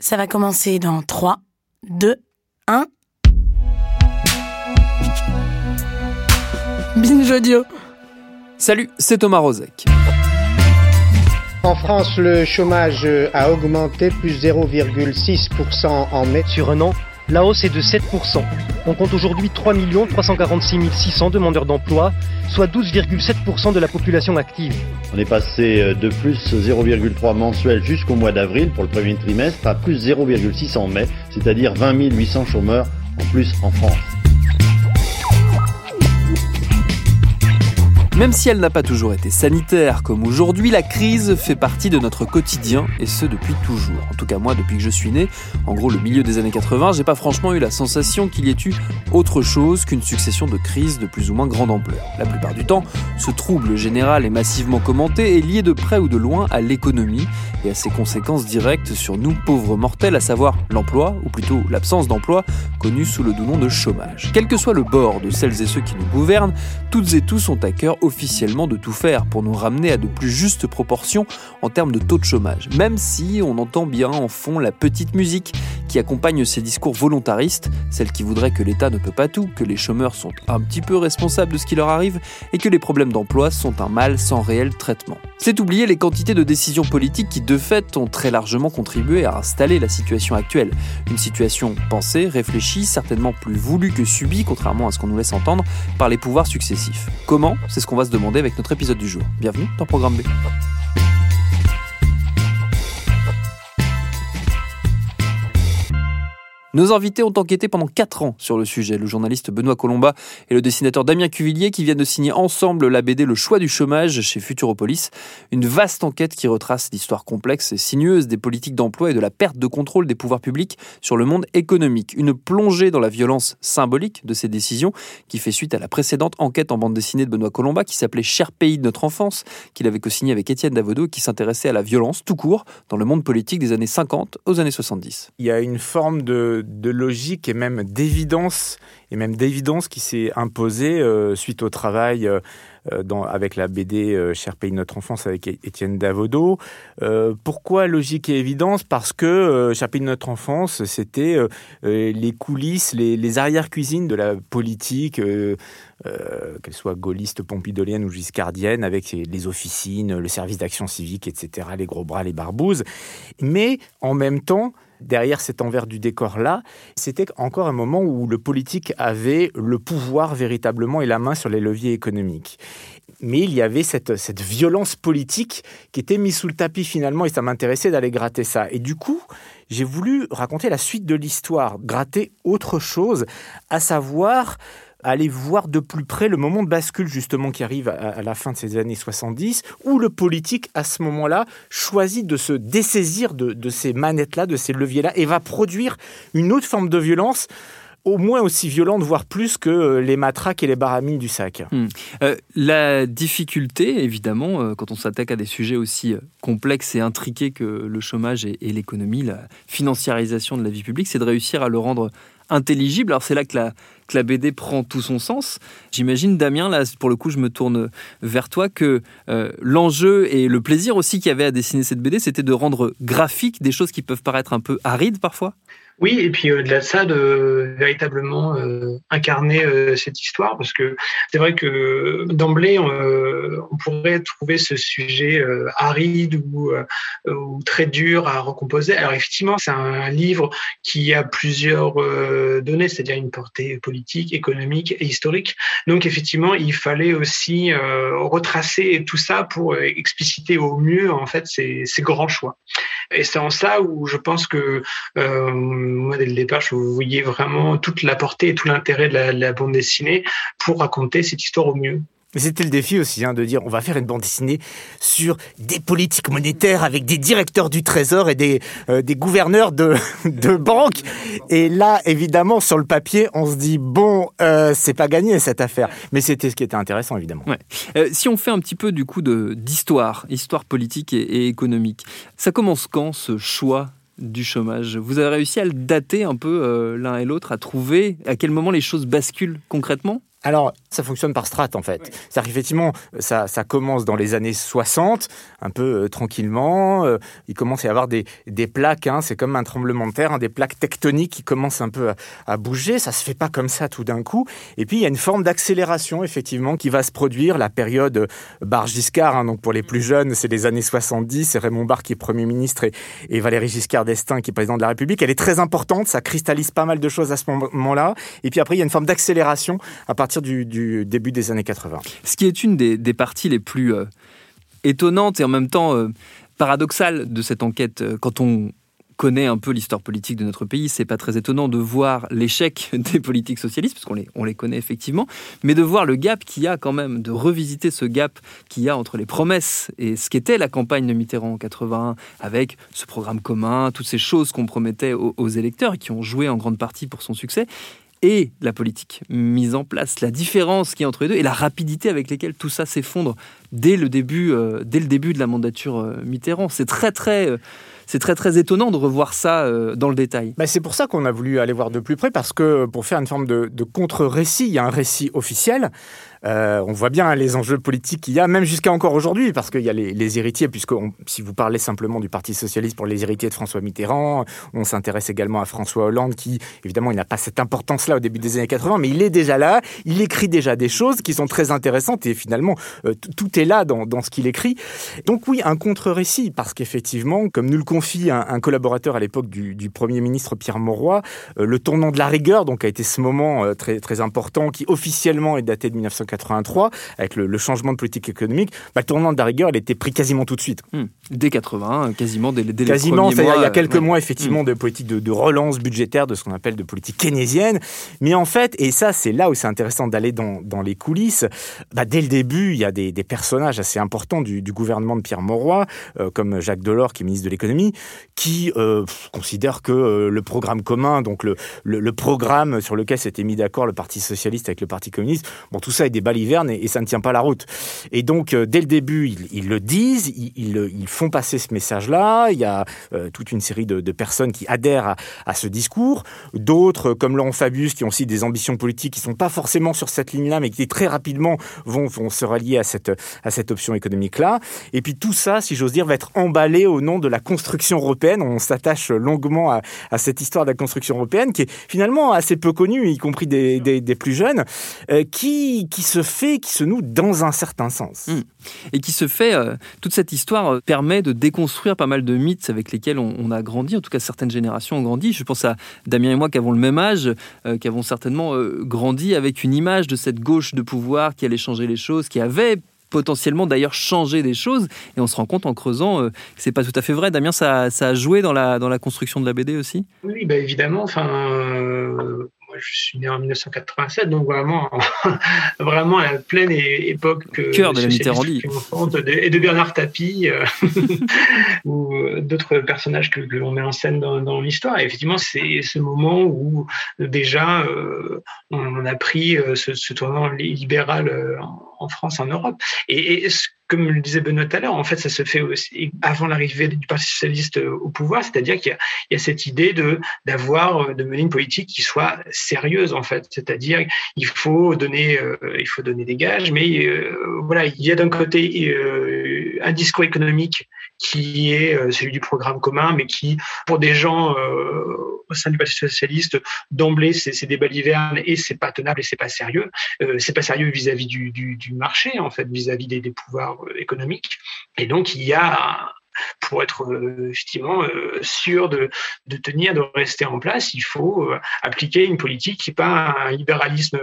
Ça va commencer dans 3, 2, 1. Binge audio. Salut, c'est Thomas Rozek. En France, le chômage a augmenté plus 0,6% en mai. Sur un an, la hausse est de 7%. On compte aujourd'hui 3 346 600 demandeurs d'emploi, soit 12,7% de la population active. On est passé de plus 0,3 mensuel jusqu'au mois d'avril pour le premier trimestre à plus 0,6 en mai, c'est-à-dire 20 800 chômeurs en plus en France. Même si elle n'a pas toujours été sanitaire comme aujourd'hui, la crise fait partie de notre quotidien et ce depuis toujours. En tout cas moi depuis que je suis né, en gros le milieu des années 80, j'ai pas franchement eu la sensation qu'il y ait eu autre chose qu'une succession de crises de plus ou moins grande ampleur. La plupart du temps, ce trouble général et massivement commenté est lié de près ou de loin à l'économie et à ses conséquences directes sur nous pauvres mortels, à savoir l'emploi, ou plutôt l'absence d'emploi, connu sous le doux nom de chômage. Quel que soit le bord de celles et ceux qui nous gouvernent, toutes et tous ont à cœur officiellement de tout faire pour nous ramener à de plus justes proportions en termes de taux de chômage, même si on entend bien en fond la petite musique qui accompagne ces discours volontaristes, celle qui voudrait que l'État ne peut pas tout, que les chômeurs sont un petit peu responsables de ce qui leur arrive et que les problèmes d'emploi sont un mal sans réel traitement. C'est oublier les quantités de décisions politiques qui de fait ont très largement contribué à installer la situation actuelle. Une situation pensée, réfléchie, certainement plus voulue que subie, contrairement à ce qu'on nous laisse entendre, par les pouvoirs successifs. Comment? C'est ce qu'on va se demander avec notre épisode du jour. Bienvenue dans Programme B. Nos invités ont enquêté pendant 4 ans sur le sujet, le journaliste Benoît Colomba et le dessinateur Damien Cuvillier qui viennent de signer ensemble la BD Le choix du chômage chez Futuropolis, une vaste enquête qui retrace l'histoire complexe et sinueuse des politiques d'emploi et de la perte de contrôle des pouvoirs publics sur le monde économique, une plongée dans la violence symbolique de ces décisions qui fait suite à la précédente enquête en bande dessinée de Benoît Colomba qui s'appelait Cher pays de notre enfance, qu'il avait co-signé avec Étienne Davodo et qui s'intéressait à la violence tout court dans le monde politique des années 50 aux années 70. Il y a une forme de de, logique et même d'évidence, et même d'évidence qui s'est imposée euh, suite au travail euh, euh, avec la BD Cher pays de notre enfance avec Étienne Davodo. pourquoi logique et évidence? Parce que Cher pays de notre enfance, c'était les coulisses, les, les arrière-cuisines de la politique. qu'elle soit gaulliste, pompidolienne ou giscardienne, avec les officines, le service d'action civique, etc., les gros bras, les barbouzes. Mais en même temps, derrière cet envers du décor-là, c'était encore un moment où le politique avait le pouvoir véritablement et la main sur les leviers économiques. Mais il y avait cette, cette violence politique qui était mise sous le tapis finalement, et ça m'intéressait d'aller gratter ça. Et du coup, j'ai voulu raconter la suite de l'histoire, gratter autre chose, à savoir aller voir de plus près le moment de bascule justement qui arrive à, la fin de ces années 70, où le politique, à ce moment-là, choisit de se dessaisir de, ces manettes-là, de ces leviers-là, et va produire une autre forme de violence au moins aussi violente, voire plus que euh, les matraques et les baramines du sac. Hmm. Euh, la difficulté, évidemment, euh, quand on s'attaque à des sujets aussi complexes et intriqués que le chômage et l'économie, la financiarisation de la vie publique, c'est de réussir à le rendre intelligible. Alors c'est là que la, que la BD prend tout son sens. J'imagine, Damien, là, pour le coup, je me tourne vers toi, que euh, l'enjeu et le plaisir aussi qu'il y avait à dessiner cette BD, c'était de rendre graphique des choses qui peuvent paraître un peu arides parfois? Oui, et puis au-delà de ça, de véritablement euh, incarner euh, cette histoire, parce que c'est vrai que d'emblée, euh, on pourrait trouver ce sujet aride ou, ou, très dur à recomposer. Alors effectivement, c'est un livre qui a plusieurs données, c'est-à-dire une portée politique, économique et historique. Donc effectivement, il fallait aussi retracer tout ça pour expliciter au mieux en fait ces, ces grands choix. Et c'est en ça où je pense que moi, dès le départ, je voyais vraiment toute la portée et tout l'intérêt de, la, bande dessinée pour raconter cette histoire au mieux. C'était le défi aussi hein, de dire on va faire une bande dessinée sur des politiques monétaires avec des directeurs du Trésor et des, euh, des gouverneurs de, de banques. Et là, évidemment, sur le papier, on se dit bon, euh, c'est pas gagné cette affaire. Mais c'était ce qui était intéressant, évidemment. Ouais. Euh, si on fait un petit peu du coup d'histoire, histoire politique et, et économique, ça commence quand ce choix du chômage. Vous avez réussi à le dater un peu euh, l'un et l'autre, à trouver à quel moment les choses basculent concrètement? Alors, ça fonctionne par strates en fait. C'est-à-dire qu'effectivement, ça, ça commence dans les années 60, un peu euh, tranquillement. Euh, il commence à y avoir des, des plaques, hein, c'est comme un tremblement de terre, hein, des plaques tectoniques qui commencent un peu à, à, bouger. Ça se fait pas comme ça tout d'un coup. Et puis, il y a une forme d'accélération effectivement qui va se produire. La période euh, Barre-Giscard, hein, donc pour les plus jeunes, c'est les années 70. C'est Raymond Barre qui est Premier ministre et, et Valéry Giscard d'Estaing qui est président de la République. Elle est très importante, ça cristallise pas mal de choses à ce moment-là. Et puis après, il y a une forme d'accélération à partir du, du, début des années 80. Ce qui est une des, parties les plus euh, étonnantes et en même temps euh, paradoxales de cette enquête. Euh, quand on connaît un peu l'histoire politique de notre pays, c'est pas très étonnant de voir l'échec des politiques socialistes, parce qu'on les, on les connaît effectivement, mais de voir le gap qu'il y a quand même, de revisiter ce gap qu'il y a entre les promesses et ce qu'était la campagne de Mitterrand en 81, avec ce programme commun, toutes ces choses qu'on promettait aux, aux électeurs et qui ont joué en grande partie pour son succès, et la politique mise en place, la différence qui est entre les deux et la rapidité avec laquelle tout ça s'effondre dès le début, euh, dès le début de la mandature euh, Mitterrand. C'est très très euh, c'est très très étonnant de revoir ça dans le détail. Bah, c'est pour ça qu'on a voulu aller voir de plus près parce que pour faire une forme de, de contre-récit, il y a un récit officiel. Euh, on voit bien les enjeux politiques qu'il y a, même jusqu'à encore aujourd'hui, parce qu'il y a les, héritiers, puisque si vous parlez simplement du Parti socialiste pour les héritiers de François Mitterrand, on s'intéresse également à François Hollande, qui évidemment il n'a pas cette importance-là au début des années 80, mais il est déjà là, il écrit déjà des choses qui sont très intéressantes et finalement euh, tout est là dans, ce qu'il écrit. Donc oui, un contre-récit, parce qu'effectivement, comme nous le confie un, collaborateur à l'époque du, Premier ministre Pierre Mauroy, euh, le tournant de la rigueur donc a été ce moment très, très important qui officiellement est daté de 1983 avec le, le changement de politique économique. Bah, le tournant de la rigueur, il était pris quasiment tout de suite. Mmh. Dès 80, quasiment dès, dès quasiment, les premiers mois. Il y a quelques ouais. mois effectivement mmh. de politique de, de, relance budgétaire, de ce qu'on appelle de politique keynésienne. Mais en fait, et ça c'est là où c'est intéressant d'aller dans, dans, les coulisses, bah, dès le début, il y a des, des personnages assez importants du, du gouvernement de Pierre Mauroy, euh, comme Jacques Delors qui est ministre de l'économie, qui euh, considère que euh, le programme commun, donc le, le, le programme sur lequel s'était mis d'accord le Parti socialiste avec le Parti communiste, bon, tout ça est des balivernes et, ça ne tient pas la route. Et donc, euh, dès le début, ils, le disent, ils, ils, font passer ce message-là. Il y a euh, toute une série de, personnes qui adhèrent à, ce discours. D'autres, comme Laurent Fabius, qui ont aussi des ambitions politiques, qui sont pas forcément sur cette ligne-là, mais qui très rapidement vont, vont se rallier à cette, à cette option économique-là. Et puis tout ça, si j'ose dire, va être emballé au nom de la construction européenne. On s'attache longuement à, cette histoire de la construction européenne, qui est finalement assez peu connue, y compris des, des, des plus jeunes, euh, qui, qui se fait, qui se noue dans un certain sens. Mmh. Et qui se fait, euh, toute cette histoire euh, permet de déconstruire pas mal de mythes avec lesquels on, on, a grandi, en tout cas certaines générations ont grandi. Je pense à Damien et moi qui avons le même âge, euh, qui avons certainement euh, grandi avec une image de cette gauche de pouvoir qui allait changer les choses, qui avait potentiellement d'ailleurs changer des choses et on se rend compte en creusant euh, que c'est pas tout à fait vrai. Damien, ça, ça, a joué dans la, dans la construction de la BD aussi? Oui, bah évidemment. Enfin, euh, je suis né en 1987, donc vraiment, vraiment à la pleine époque euh, cœur de la Mitterrandie et de Bernard Tapie euh, ou d'autres personnages que, que l'on met en scène dans, dans l'histoire. Et effectivement, c'est ce moment où déjà euh, on a pris ce, ce tournant libéral en, en France, en Europe. Et, et comme le disait Benoît tout à l'heure, en fait, ça se fait aussi avant l'arrivée du Parti socialiste au pouvoir, c'est-à-dire qu'il y, a cette idée de d'avoir de mener une politique qui soit sérieuse, en fait, c'est-à-dire il faut donner euh, il faut donner des gages, mais euh, voilà, il y a d'un côté euh, un discours économique qui est euh, celui du programme commun, mais qui, pour des gens euh, au sein du Parti socialiste, d'emblée, c'est des balivernes et c'est pas tenable et c'est pas sérieux. Euh, c'est pas sérieux vis-à-vis -vis du, du, marché, en fait, vis-à-vis -vis des, des, pouvoirs économiques. Et donc, il y a pour être effectivement sûr de, de, tenir, de rester en place, il faut appliquer une politique qui n'est pas un libéralisme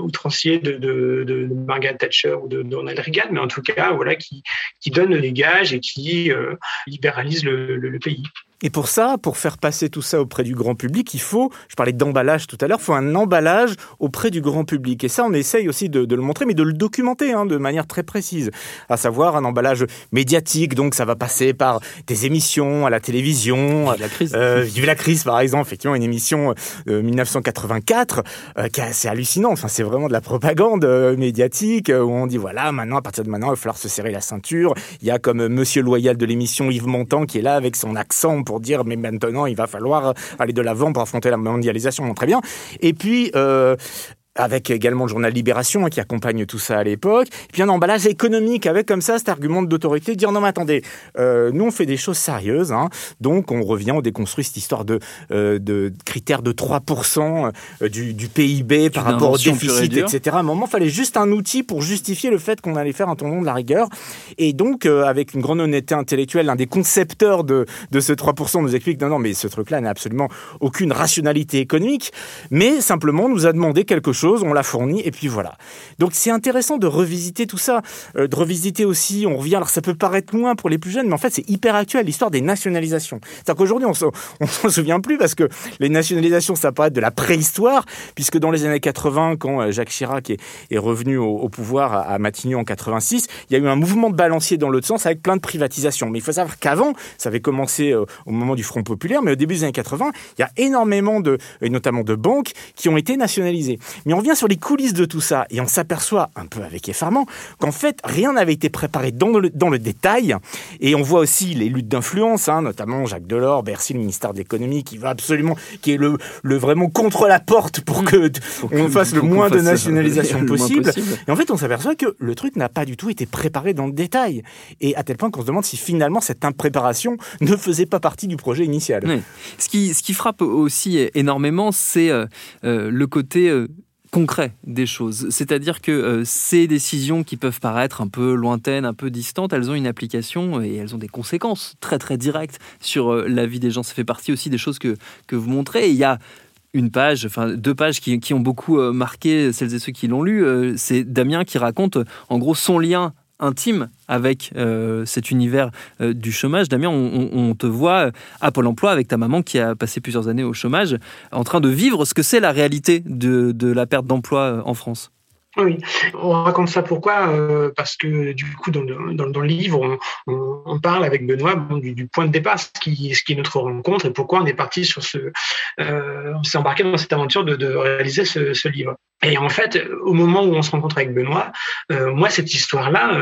outrancier de, de, de, Margaret Thatcher ou de Donald Reagan, mais en tout cas, voilà, qui, qui donne les gages et qui euh, libéralise le pays. Et pour ça, pour faire passer tout ça auprès du grand public, il faut, je parlais d'emballage tout à l'heure, il faut un emballage auprès du grand public. Et ça, on essaye aussi de, le montrer, mais de le documenter hein, de manière très précise. À savoir un emballage médiatique, donc ça va passer par des émissions à la télévision. Vive la crise. Euh, Vive la crise, par exemple, effectivement, une émission euh, 1984 euh, qui est assez hallucinant. Enfin, c'est vraiment de la propagande euh, médiatique où on dit voilà, maintenant, à partir de maintenant, il va falloir se serrer la ceinture. Il y a comme Monsieur Loyal de l'émission Yves Montand qui est là avec son accent pour dire mais maintenant il va falloir aller de l'avant pour affronter la mondialisation. très bien. Et puis euh, avec également le journal Libération hein, qui accompagne tout ça à l'époque. Et puis un emballage économique avec comme ça cet argument d'autorité, dire non mais attendez, euh, nous on fait des choses sérieuses, hein, donc on revient, on déconstruit cette histoire de, euh, de critères de 3% euh, du, du, PIB par rapport au déficit, etc. À un moment, il fallait juste un outil pour justifier le fait qu'on allait faire un tournant de la rigueur. Et donc, euh, avec une grande honnêteté intellectuelle, l'un des concepteurs de, de ce 3% nous explique non, non, mais ce truc-là n'a absolument aucune rationalité économique, mais simplement nous a demandé quelque chose on l'a fourni, et puis voilà. Donc c'est intéressant de revisiter tout ça, euh, de revisiter aussi, on revient, alors ça peut paraître loin pour les plus jeunes, mais en fait c'est hyper actuel, l'histoire des nationalisations. C'est-à-dire qu'aujourd'hui on s'en souvient plus parce que les nationalisations ça paraît de la préhistoire, puisque dans les années 80, quand euh, Jacques Chirac est, revenu au, pouvoir à, Matignon en 86, il y a eu un mouvement de balancier dans l'autre sens avec plein de privatisations. Mais il faut savoir qu'avant, ça avait commencé euh, au moment du Front Populaire, mais au début des années 80, il y a énormément de, et notamment de banques, qui ont été nationalisées. Mais on vient sur les coulisses de tout ça et on s'aperçoit, un peu avec effarement, qu'en fait, rien n'avait été préparé dans le, dans le détail. Et on voit aussi les luttes d'influence, hein, notamment Jacques Delors, Bercy, le ministère de l'économie, qui va absolument, qui est le, le vraiment contre la porte pour que on fasse le moins de nationalisation possible. Et en fait, on s'aperçoit que le truc n'a pas du tout été préparé dans le détail. Et à tel point qu'on se demande si finalement cette impréparation ne faisait pas partie du projet initial. Ce, qui, ce qui frappe aussi énormément, c'est euh, euh, le côté euh, concret des choses. C'est-à-dire que euh, ces décisions qui peuvent paraître un peu lointaines, un peu distantes, elles ont une application et elles ont des conséquences très très directes sur euh, la vie des gens. Ça fait partie aussi des choses que, que vous montrez. il y a une page, enfin deux pages qui, qui ont beaucoup euh, marqué celles et ceux qui l'ont lu. C'est Damien qui raconte en gros son lien intime avec euh, cet univers euh, du chômage. Damien, on, te voit à Pôle emploi avec ta maman qui a passé plusieurs années au chômage, en train de vivre ce que c'est la réalité de, la perte d'emploi euh, en France. Oui, on raconte ça pourquoi euh, Parce que du coup, dans, le livre, on, parle avec Benoît du, point de départ, ce qui, est notre rencontre et pourquoi on est parti sur ce, euh, on s'est embarqué dans cette aventure de, réaliser ce, livre. Et en fait, au moment où on se rencontre avec Benoît, euh, moi, cette histoire-là,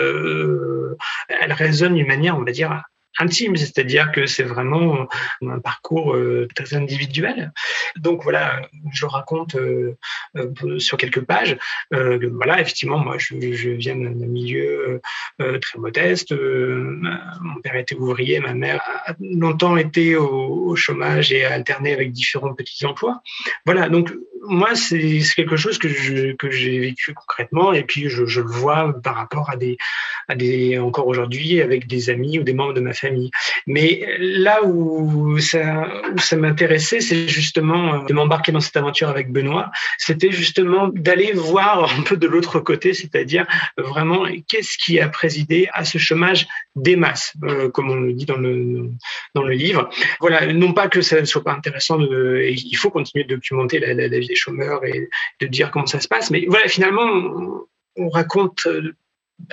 elle résonne d'une manière, on va dire, intime, c'est-à-dire que c'est vraiment un parcours euh, très individuel. Donc voilà, je raconte euh, euh, sur quelques pages. voilà, effectivement, moi, je, viens d'un milieu très modeste. mon père était ouvrier, ma mère a longtemps été au, au chômage et a alterné avec différents petits emplois. Voilà, donc moi, c'est quelque chose que j'ai vécu concrètement et puis je, le vois par rapport à des, encore aujourd'hui avec des amis ou des membres de ma famille. Mais là où ça, m'intéressait, c'est justement de m'embarquer dans cette aventure avec Benoît. C'était justement d'aller voir un peu de l'autre côté, c'est-à-dire vraiment qu'est-ce qui a présidé à ce chômage des masses, euh, comme on le dit dans le livre. Voilà, non pas que ça ne soit pas intéressant, il faut continuer de documenter la, vie chômeurs et de dire comment ça se passe. Mais voilà, finalement, on raconte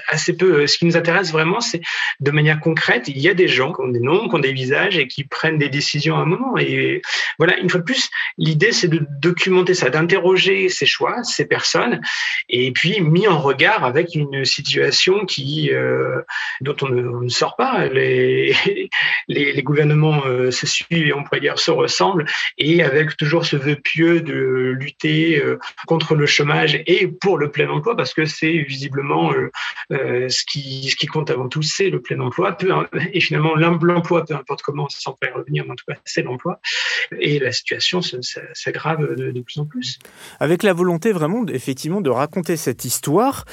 assez peu. Ce qui nous intéresse vraiment, c'est de manière concrète, il y a des gens qui ont des noms, qui ont des visages et qui prennent des décisions à un moment. Et voilà, une fois de plus, l'idée, c'est de documenter ça, d'interroger ces choix, ces personnes, et puis mis en regard avec une situation qui euh, dont on ne, sort pas. Les, les, les gouvernements euh, se suivent et on pourrait dire se ressemblent, et avec toujours ce vœu pieux de lutter euh, contre le chômage et pour le plein emploi, parce que c'est visiblement euh, euh, ce, qui, ce qui compte avant tout, c'est le plein emploi. Et finalement, l'emploi, peu importe comment, sans faire revenir, mais en tout cas, c'est l'emploi. Et la situation s'aggrave de, plus en plus. Avec la volonté vraiment, effectivement, de raconter cette histoire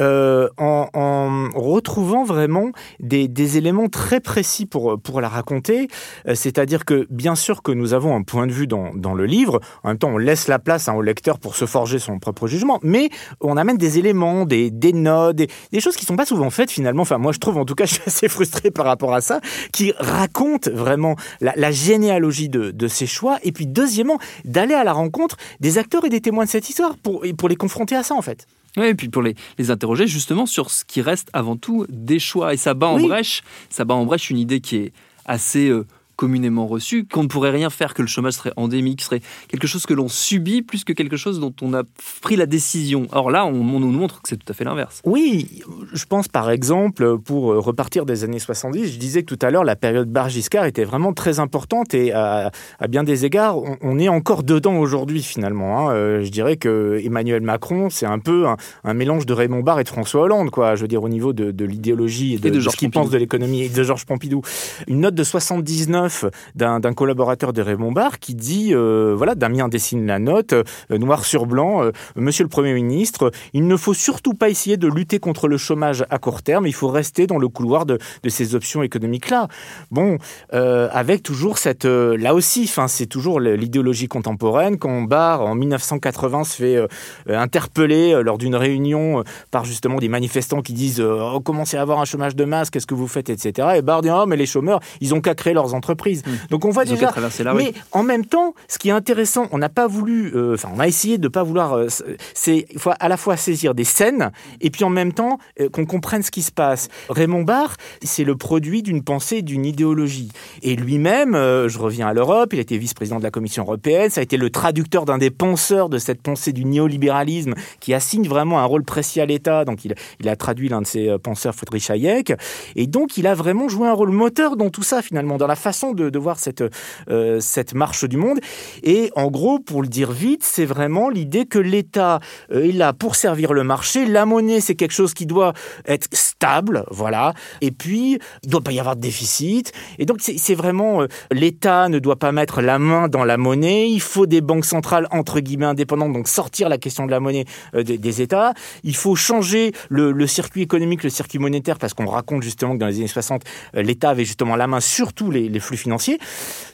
euh, en, retrouvant vraiment des, éléments très précis pour, la raconter. Euh, c'est-à-dire que, bien sûr, que nous avons un point de vue dans, le livre. En même temps, on laisse la place hein, au lecteur pour se forger son propre jugement. Mais on amène des éléments, des, des notes, des choses qui sont pas souvent faites finalement. Enfin, moi, je trouve, en tout cas, je suis assez frustré par rapport à ça, qui raconte vraiment la, généalogie de, de ces choix. Et puis, deuxièmement, d'aller à la rencontre des acteurs et des témoins de cette histoire pour, pour les confronter à ça, en fait. Oui, et puis pour les, les, interroger justement sur ce qui reste avant tout des choix. Et ça bat en brèche, ça bat en brèche une idée qui est assez euh, communément reçu, qu'on ne pourrait rien faire, que le chômage serait endémique, serait quelque chose que l'on subit plus que quelque chose dont on a pris la décision. Or là, on, nous montre que c'est tout à fait l'inverse. Oui, je pense par exemple, pour repartir des années 70, je disais que tout à l'heure, la période Bargiscard était vraiment très importante et à, bien des égards, on, est encore dedans aujourd'hui finalement. Hein. Euh, je dirais que Emmanuel Macron, c'est un peu un, mélange de Raymond Barre et de François Hollande, quoi. Je veux dire, au niveau de, l'idéologie et de, de, ce qu'il pense de l'économie et de Georges Pompidou. Une note de 79 d'un collaborateur de Raymond Barre qui dit, euh, voilà, Damien dessine la note, euh, noir sur blanc, euh, Monsieur le Premier ministre, il ne faut surtout pas essayer de lutter contre le chômage à court terme, il faut rester dans le couloir de, ces options économiques-là. Bon, avec toujours cette, là aussi, c'est toujours l'idéologie contemporaine, quand Barre, en 1980, se fait interpeller lors d'une réunion par justement des manifestants qui disent oh, commencez à avoir un chômage de masse, qu'est-ce que vous faites, etc. Et Barre dit oh, mais les chômeurs, ils ont qu'à créer leurs entreprises Hmm. Donc on voit déjà. Mais en même temps, ce qui est intéressant, on n'a pas voulu, euh, enfin, on a essayé de ne pas vouloir. Euh, c'est il faut à la fois saisir des scènes et puis en même temps euh, qu'on comprenne ce qui se passe. Raymond Barre, c'est le produit d'une pensée, d'une idéologie. Et lui-même, je reviens à l'Europe, il a été vice-président de la Commission européenne, ça a été le traducteur d'un des penseurs de cette pensée du néolibéralisme qui assigne vraiment un rôle précis à l'État. Donc il, il a traduit l'un de ses penseurs, Friedrich Hayek. Et donc il a vraiment joué un rôle moteur dans tout ça finalement, dans la façon de, voir cette, euh, cette marche du monde. Et en gros, pour le dire vite, c'est vraiment l'idée que l'État euh, est là pour servir le marché. La monnaie, c'est quelque chose qui doit être stable, voilà. Et puis, il ne doit pas y avoir de déficit. Et donc, c'est vraiment, euh, l'État ne doit pas mettre la main dans la monnaie. Il faut des banques centrales, entre guillemets, indépendantes, donc sortir la question de la monnaie des, États. Il faut changer le, circuit économique, le circuit monétaire, parce qu'on raconte justement que dans les années 60, l'État avait justement la main sur tous les, les flux financiers.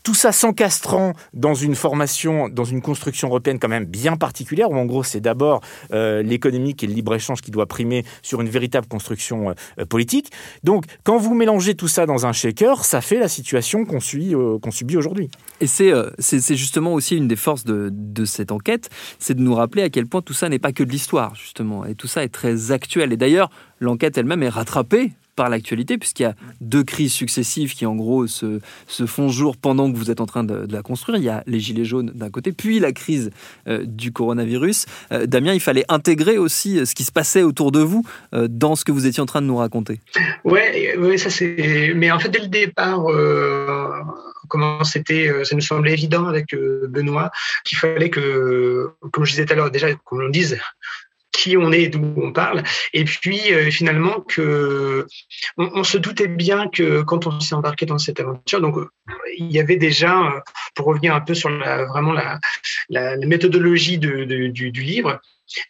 Tout ça s'encastrant dans une formation, dans une construction européenne quand même bien particulière, où en gros c'est d'abord euh, l'économique et le libre-échange qui doit primer sur une véritable construction euh, euh, politique. Donc quand vous mélangez tout ça dans un shaker, ça fait la situation qu'on subit aujourd'hui. Et c'est c'est justement aussi une des forces de, de cette enquête, c'est de nous rappeler à quel point tout ça n'est pas que de l'histoire, justement. Et tout ça est très actuel. Et d'ailleurs, l'enquête elle-même est rattrapée par l'actualité, puisqu'il y a deux crises successives qui, en gros, se, font jour pendant que vous êtes en train de, la construire. Il y a les gilets jaunes d'un côté, puis la crise euh, du coronavirus. Euh, Damien, il fallait intégrer aussi euh, ce qui se passait autour de vous dans ce que vous étiez en train de nous raconter. Ouais ça c'est. Mais en fait, dès le départ, comment c'était, ça nous semblait évident avec Benoît qu'il fallait que, comme je disais tout à l'heure, déjà qu'on le dise qui on est, d'où on parle, et puis euh, finalement que on, se doutait bien que quand on s'est embarqué dans cette aventure, donc il y avait déjà, euh, pour revenir un peu sur la, vraiment la, méthodologie du, livre,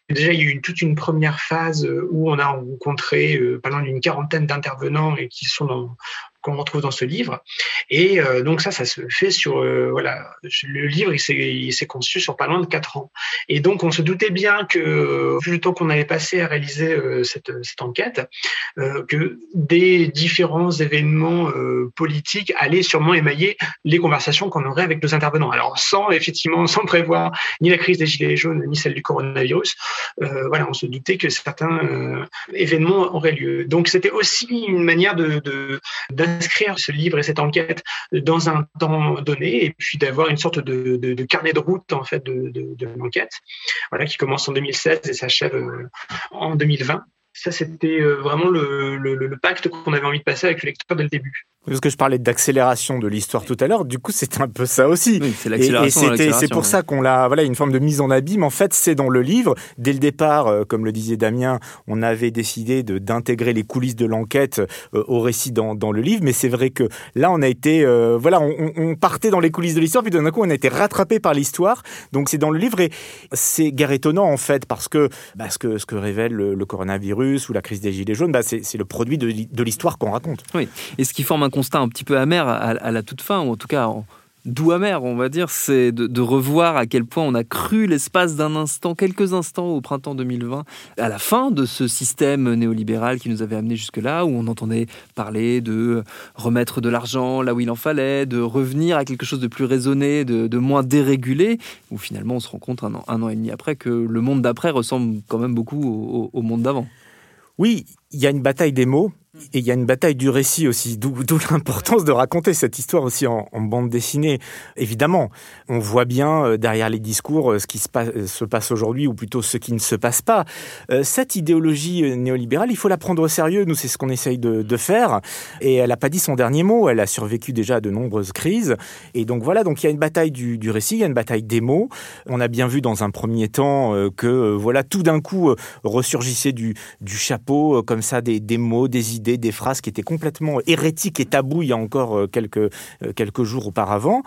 Déjà, il y a eu toute une première phase où on a rencontré euh, pas loin d'une quarantaine d'intervenants et qui sont dans, qu'on retrouve dans ce livre. Et euh, donc ça, ça se fait sur euh, voilà, le livre, il s'est conçu sur pas loin de quatre ans. Et donc on se doutait bien que vu le temps qu'on allait passer à réaliser euh, cette, cette, enquête, que des différents événements politiques allaient sûrement émailler les conversations qu'on aurait avec nos intervenants. Alors sans effectivement, sans prévoir ni la crise des gilets jaunes ni celle du coronavirus, voilà, on se doutait que certains événements auraient lieu. Donc c'était aussi une manière de, de inscrire ce livre et cette enquête dans un temps donné et puis d'avoir une sorte de, carnet de route en fait de, l'enquête, voilà, qui commence en 2016 et s'achève euh, en 2020. Ça, c'était euh, vraiment le, le pacte qu'on avait envie de passer avec le lecteur dès le début. Parce que je parlais d'accélération de l'histoire tout à l'heure, du coup c'est un peu ça aussi. c'est l'accélération. Et, c'est pour ça qu'on l'a, voilà, une forme de mise en abîme. En fait, c'est dans le livre. Dès le départ, euh, comme le disait Damien, on avait décidé de d'intégrer les coulisses de l'enquête euh, au récit dans, dans le livre. Mais c'est vrai que là, on a été, euh, voilà, on, on, partait dans les coulisses de l'histoire, puis d'un coup, on a été rattrapé par l'histoire. Donc c'est dans le livre et c'est guère étonnant en fait parce que bah, ce que ce que révèle le, coronavirus ou la crise des gilets jaunes, bah, c'est le produit de, l'histoire qu'on raconte. Oui. Et ce qui forme un constat un petit peu amer à, la toute fin, ou en tout cas doux amer, on va dire, c'est de, revoir à quel point on a cru l'espace d'un instant, quelques instants au printemps 2020, à la fin de ce système néolibéral qui nous avait amené jusque-là, où on entendait parler de remettre de l'argent là où il en fallait, de revenir à quelque chose de plus raisonné, de, moins dérégulé, où finalement on se rend compte un an, et demi après que le monde d'après ressemble quand même beaucoup au monde d'avant. Oui, il y a une bataille des mots, et il y a une bataille du récit aussi, d'où l'importance de raconter cette histoire aussi en, bande dessinée. Évidemment, on voit bien euh, derrière les discours euh, ce qui se passe, euh, se passe aujourd'hui, ou plutôt ce qui ne se passe pas. Cette idéologie néolibérale, il faut la prendre au sérieux. Nous, c'est ce qu'on essaye de, faire. Et elle n'a pas dit son dernier mot. Elle a survécu déjà à de nombreuses crises. Et donc voilà, donc il y a une bataille du, récit, il y a une bataille des mots. On a bien vu dans un premier temps que voilà, tout d'un coup ressurgissait du, du chapeau comme ça des, des mots, des idées des phrases qui étaient complètement hérétiques et tabous il y a encore euh, quelques, euh, quelques jours auparavant.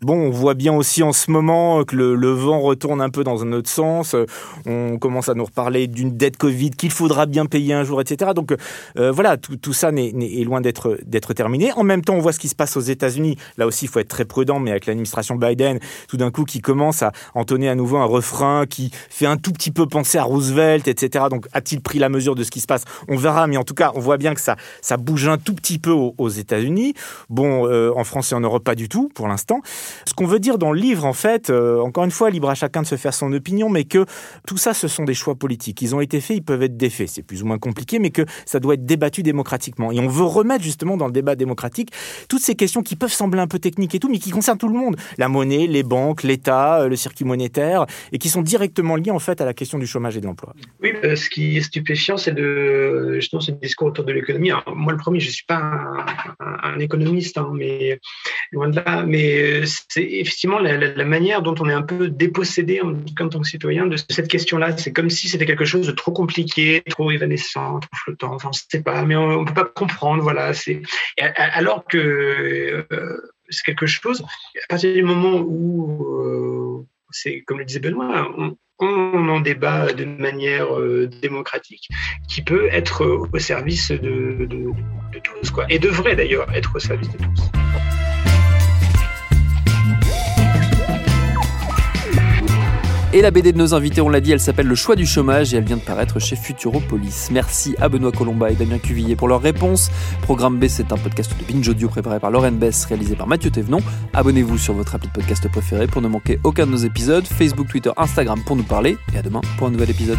Bon, on voit bien aussi en ce moment que le, vent retourne un peu dans un autre sens. On commence à nous reparler d'une dette Covid qu'il faudra bien payer un jour, etc. Donc euh, voilà, tout, tout ça est, loin d'être d'être terminé. En même temps, on voit ce qui se passe aux États-Unis. Là aussi, il faut être très prudent, mais avec l'administration Biden, tout d'un coup, qui commence à entonner à nouveau un refrain qui fait un tout petit peu penser à Roosevelt, etc. Donc a-t-il pris la mesure de ce qui se passe? On verra, mais en tout cas, on voit bien que ça, bouge un tout petit peu aux, États-Unis. Bon, euh, en France et en Europe, pas du tout pour l'instant. Ce qu'on veut dire dans le livre, en fait, euh, encore une fois, libre à chacun de se faire son opinion, mais que tout ça, ce sont des choix politiques. Ils ont été faits, ils peuvent être défaits. C'est plus ou moins compliqué, mais que ça doit être débattu démocratiquement. Et on veut remettre justement dans le débat démocratique toutes ces questions qui peuvent sembler un peu techniques et tout, mais qui concernent tout le monde. La monnaie, les banques, l'État, euh, le circuit monétaire, et qui sont directement liées en fait à la question du chômage et de l'emploi. Oui, ce qui est stupéfiant, c'est de justement ce discours autour de l'économie moi, le premier, je ne suis pas un, économiste, hein, mais loin de là. Mais c'est effectivement la, manière dont on est un peu dépossédé en, en tant que citoyen de cette question-là. C'est comme si c'était quelque chose de trop compliqué, trop évanescent, trop flottant. Enfin, on ne sait pas, mais on ne peut pas comprendre. Voilà. C'est alors que euh, c'est quelque chose. À partir du moment où euh, c'est comme le disait Benoît, on, on en débat de manière euh, démocratique, qui peut être au service de, de tous, quoi, et devrait d'ailleurs être au service de tous. Et la BD de nos invités, on l'a dit, elle s'appelle Le choix du chômage et elle vient de paraître chez Futuropolis. Merci à Benoît Colomba et Damien Cuvillier pour leurs réponses. Programme B, c'est un podcast de Binge Audio préparé par Lauren Bess, réalisé par Mathieu Thévenon. Abonnez-vous sur votre appli de podcast préféré pour ne manquer aucun de nos épisodes. Facebook, Twitter, Instagram pour nous parler. Et à demain pour un nouvel épisode.